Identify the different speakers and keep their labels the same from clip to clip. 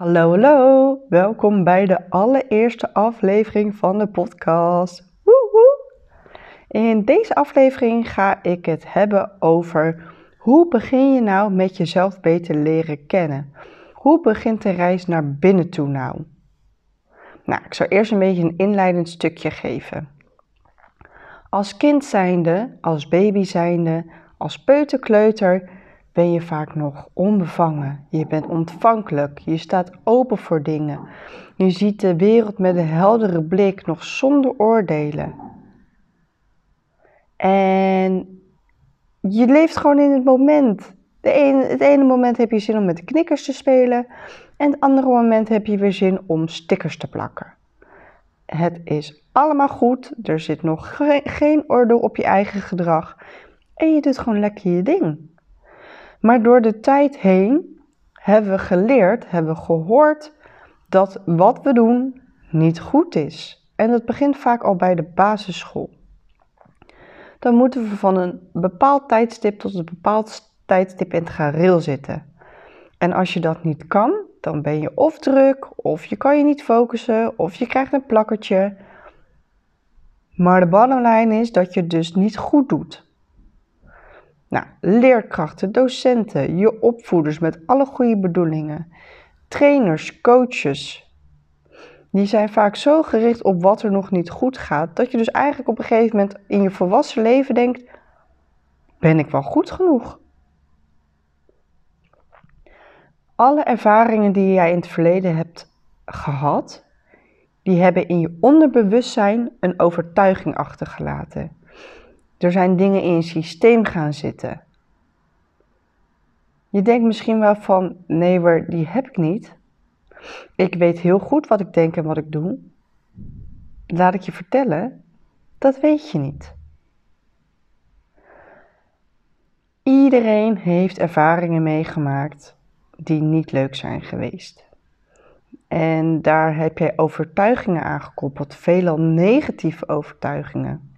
Speaker 1: Hallo, hallo. Welkom bij de allereerste aflevering van de podcast. In deze aflevering ga ik het hebben over hoe begin je nou met jezelf beter leren kennen? Hoe begint de reis naar binnen toe nou? Nou, ik zal eerst een beetje een inleidend stukje geven. Als kind zijnde, als baby zijnde, als peuterkleuter ben je vaak nog onbevangen. Je bent ontvankelijk. Je staat open voor dingen. Je ziet de wereld met een heldere blik, nog zonder oordelen. En je leeft gewoon in het moment. De het ene moment heb je zin om met de knikkers te spelen. En het andere moment heb je weer zin om stickers te plakken. Het is allemaal goed. Er zit nog geen, orde op je eigen gedrag. En je doet gewoon lekker je ding. Maar door de tijd heen hebben we geleerd, hebben we gehoord dat wat we doen niet goed is. En dat begint vaak al bij de basisschool. Dan moeten we van een bepaald tijdstip tot een bepaald tijdstip in het gareel zitten. En als je dat niet kan, dan ben je of druk, of je kan je niet focussen, of je krijgt een plakkertje. Maar de bottomline is dat je het dus niet goed doet. Nou, leerkrachten, docenten, je opvoeders met alle goede bedoelingen, trainers, coaches, die zijn vaak zo gericht op wat er nog niet goed gaat, dat je dus eigenlijk op een gegeven moment in je volwassen leven denkt: ben ik wel goed genoeg? Alle ervaringen die jij in het verleden hebt gehad, die hebben in je onderbewustzijn een overtuiging achtergelaten. Er zijn dingen in je systeem gaan zitten. Je denkt misschien wel van, nee, maar die heb ik niet. Ik weet heel goed wat ik denk en wat ik doe. Laat ik je vertellen, dat weet je niet. Iedereen heeft ervaringen meegemaakt die niet leuk zijn geweest. En daar heb jij overtuigingen aangekoppeld, veelal negatieve overtuigingen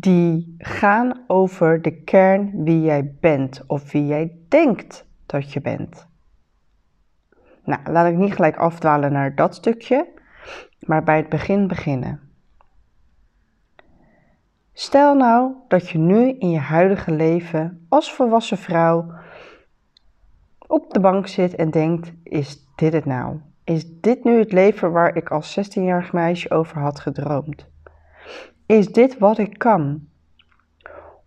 Speaker 1: die gaan over de kern wie jij bent of wie jij denkt dat je bent. Nou, laat ik niet gelijk afdwalen naar dat stukje, maar bij het begin beginnen. Stel nou dat je nu in je huidige leven als volwassen vrouw op de bank zit en denkt: is dit het nou? Is dit nu het leven waar ik als 16-jarig meisje over had gedroomd? Is dit wat ik kan?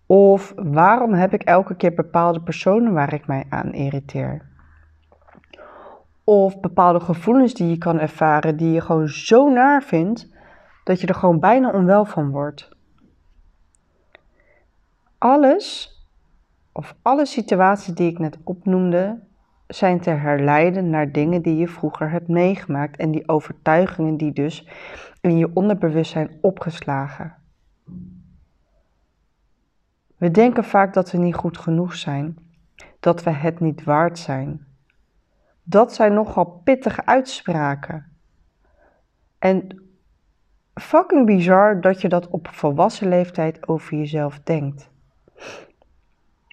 Speaker 1: Of waarom heb ik elke keer bepaalde personen waar ik mij aan irriteer? Of bepaalde gevoelens die je kan ervaren die je gewoon zo naar vindt dat je er gewoon bijna onwel van wordt. Alles, of alle situaties die ik net opnoemde, zijn te herleiden naar dingen die je vroeger hebt meegemaakt en die overtuigingen die dus in je onderbewustzijn opgeslagen. We denken vaak dat we niet goed genoeg zijn, dat we het niet waard zijn. Dat zijn nogal pittige uitspraken. En fucking bizar dat je dat op volwassen leeftijd over jezelf denkt.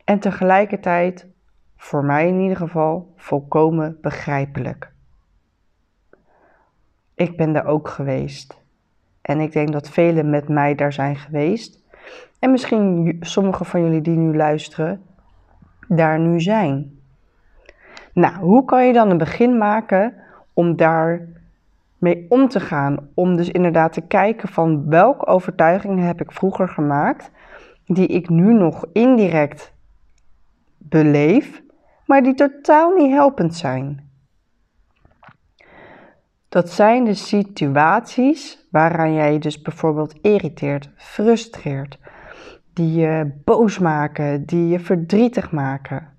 Speaker 1: En tegelijkertijd, voor mij in ieder geval, volkomen begrijpelijk. Ik ben daar ook geweest. En ik denk dat velen met mij daar zijn geweest. En misschien sommige van jullie die nu luisteren, daar nu zijn. Nou, hoe kan je dan een begin maken om daar mee om te gaan? Om dus inderdaad te kijken van welke overtuigingen heb ik vroeger gemaakt, die ik nu nog indirect beleef, maar die totaal niet helpend zijn. Dat zijn de situaties waaraan jij je dus bijvoorbeeld irriteert, frustreert, die je boos maken, die je verdrietig maken.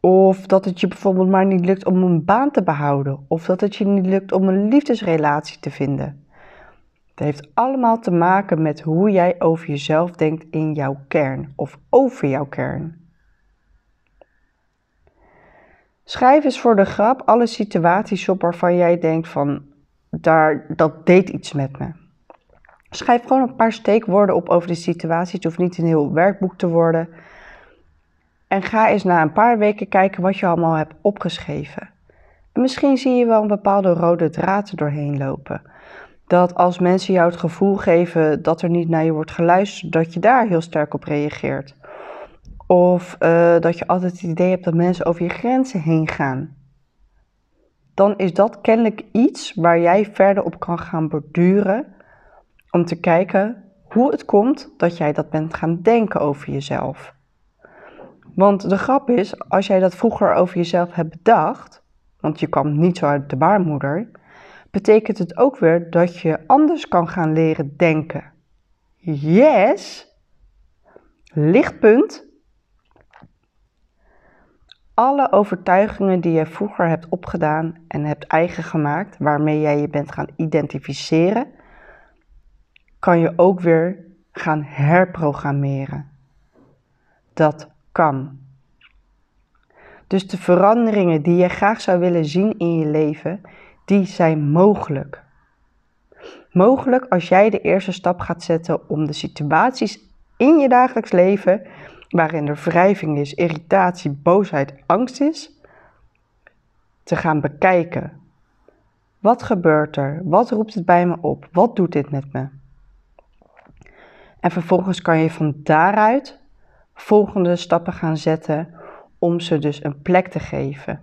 Speaker 1: Of dat het je bijvoorbeeld maar niet lukt om een baan te behouden, of dat het je niet lukt om een liefdesrelatie te vinden. Het heeft allemaal te maken met hoe jij over jezelf denkt in jouw kern of over jouw kern. Schrijf eens voor de grap alle situaties op waarvan jij denkt van daar, dat deed iets met me. Schrijf gewoon een paar steekwoorden op over de situatie. Het hoeft niet een heel werkboek te worden. En ga eens na een paar weken kijken wat je allemaal hebt opgeschreven. misschien zie je wel een bepaalde rode draad doorheen lopen. Dat als mensen jou het gevoel geven dat er niet naar je wordt geluisterd, dat je daar heel sterk op reageert. Of uh, dat je altijd het idee hebt dat mensen over je grenzen heen gaan. Dan is dat kennelijk iets waar jij verder op kan gaan borduren om te kijken hoe het komt dat jij dat bent gaan denken over jezelf. Want de grap is, als jij dat vroeger over jezelf hebt bedacht, want je kwam niet zo uit de baarmoeder, betekent het ook weer dat je anders kan gaan leren denken. Yes! Lichtpunt. Alle overtuigingen die je vroeger hebt opgedaan en hebt eigen gemaakt, waarmee jij je bent gaan identificeren, kan je ook weer gaan herprogrammeren. Dat kan. Dus de veranderingen die je graag zou willen zien in je leven, die zijn mogelijk. Mogelijk als jij de eerste stap gaat zetten om de situaties in je dagelijks leven, waarin er wrijving is, irritatie, boosheid, angst is, te gaan bekijken. Wat gebeurt er? Wat roept het bij me op? Wat doet dit met me? En vervolgens kan je van daaruit volgende stappen gaan zetten om ze dus een plek te geven.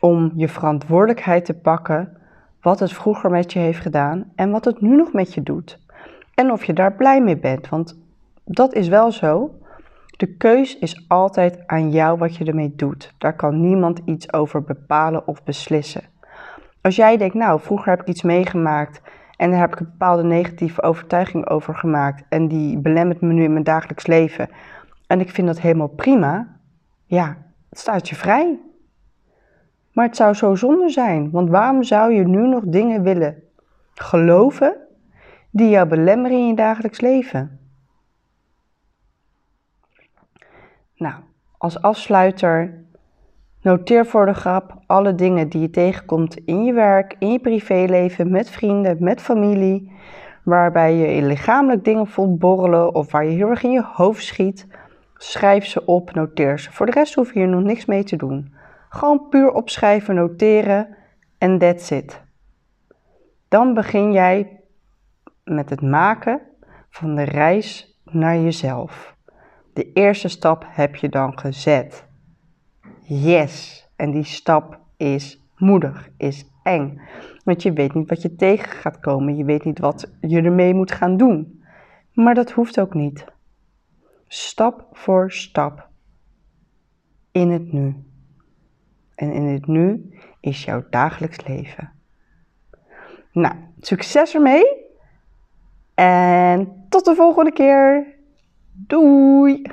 Speaker 1: Om je verantwoordelijkheid te pakken wat het vroeger met je heeft gedaan en wat het nu nog met je doet. En of je daar blij mee bent, want dat is wel zo. De keus is altijd aan jou wat je ermee doet. Daar kan niemand iets over bepalen of beslissen. Als jij denkt, nou, vroeger heb ik iets meegemaakt en daar heb ik een bepaalde negatieve overtuiging over gemaakt en die belemmert me nu in mijn dagelijks leven en ik vind dat helemaal prima, ja, het staat je vrij. Maar het zou zo zonde zijn, want waarom zou je nu nog dingen willen geloven die jou belemmeren in je dagelijks leven? Nou, als afsluiter, noteer voor de grap alle dingen die je tegenkomt in je werk, in je privéleven, met vrienden, met familie, waarbij je lichamelijk dingen voelt borrelen of waar je heel erg in je hoofd schiet Schrijf ze op, noteer ze. Voor de rest hoef je hier nog niks mee te doen. Gewoon puur opschrijven, noteren en that's it. Dan begin jij met het maken van de reis naar jezelf. De eerste stap heb je dan gezet. Yes, en die stap is moedig, is eng. Want je weet niet wat je tegen gaat komen, je weet niet wat je ermee moet gaan doen. Maar dat hoeft ook niet stap voor stap in het nu. En in het nu is jouw dagelijks leven. Nou, succes ermee. En tot de volgende keer. Doei!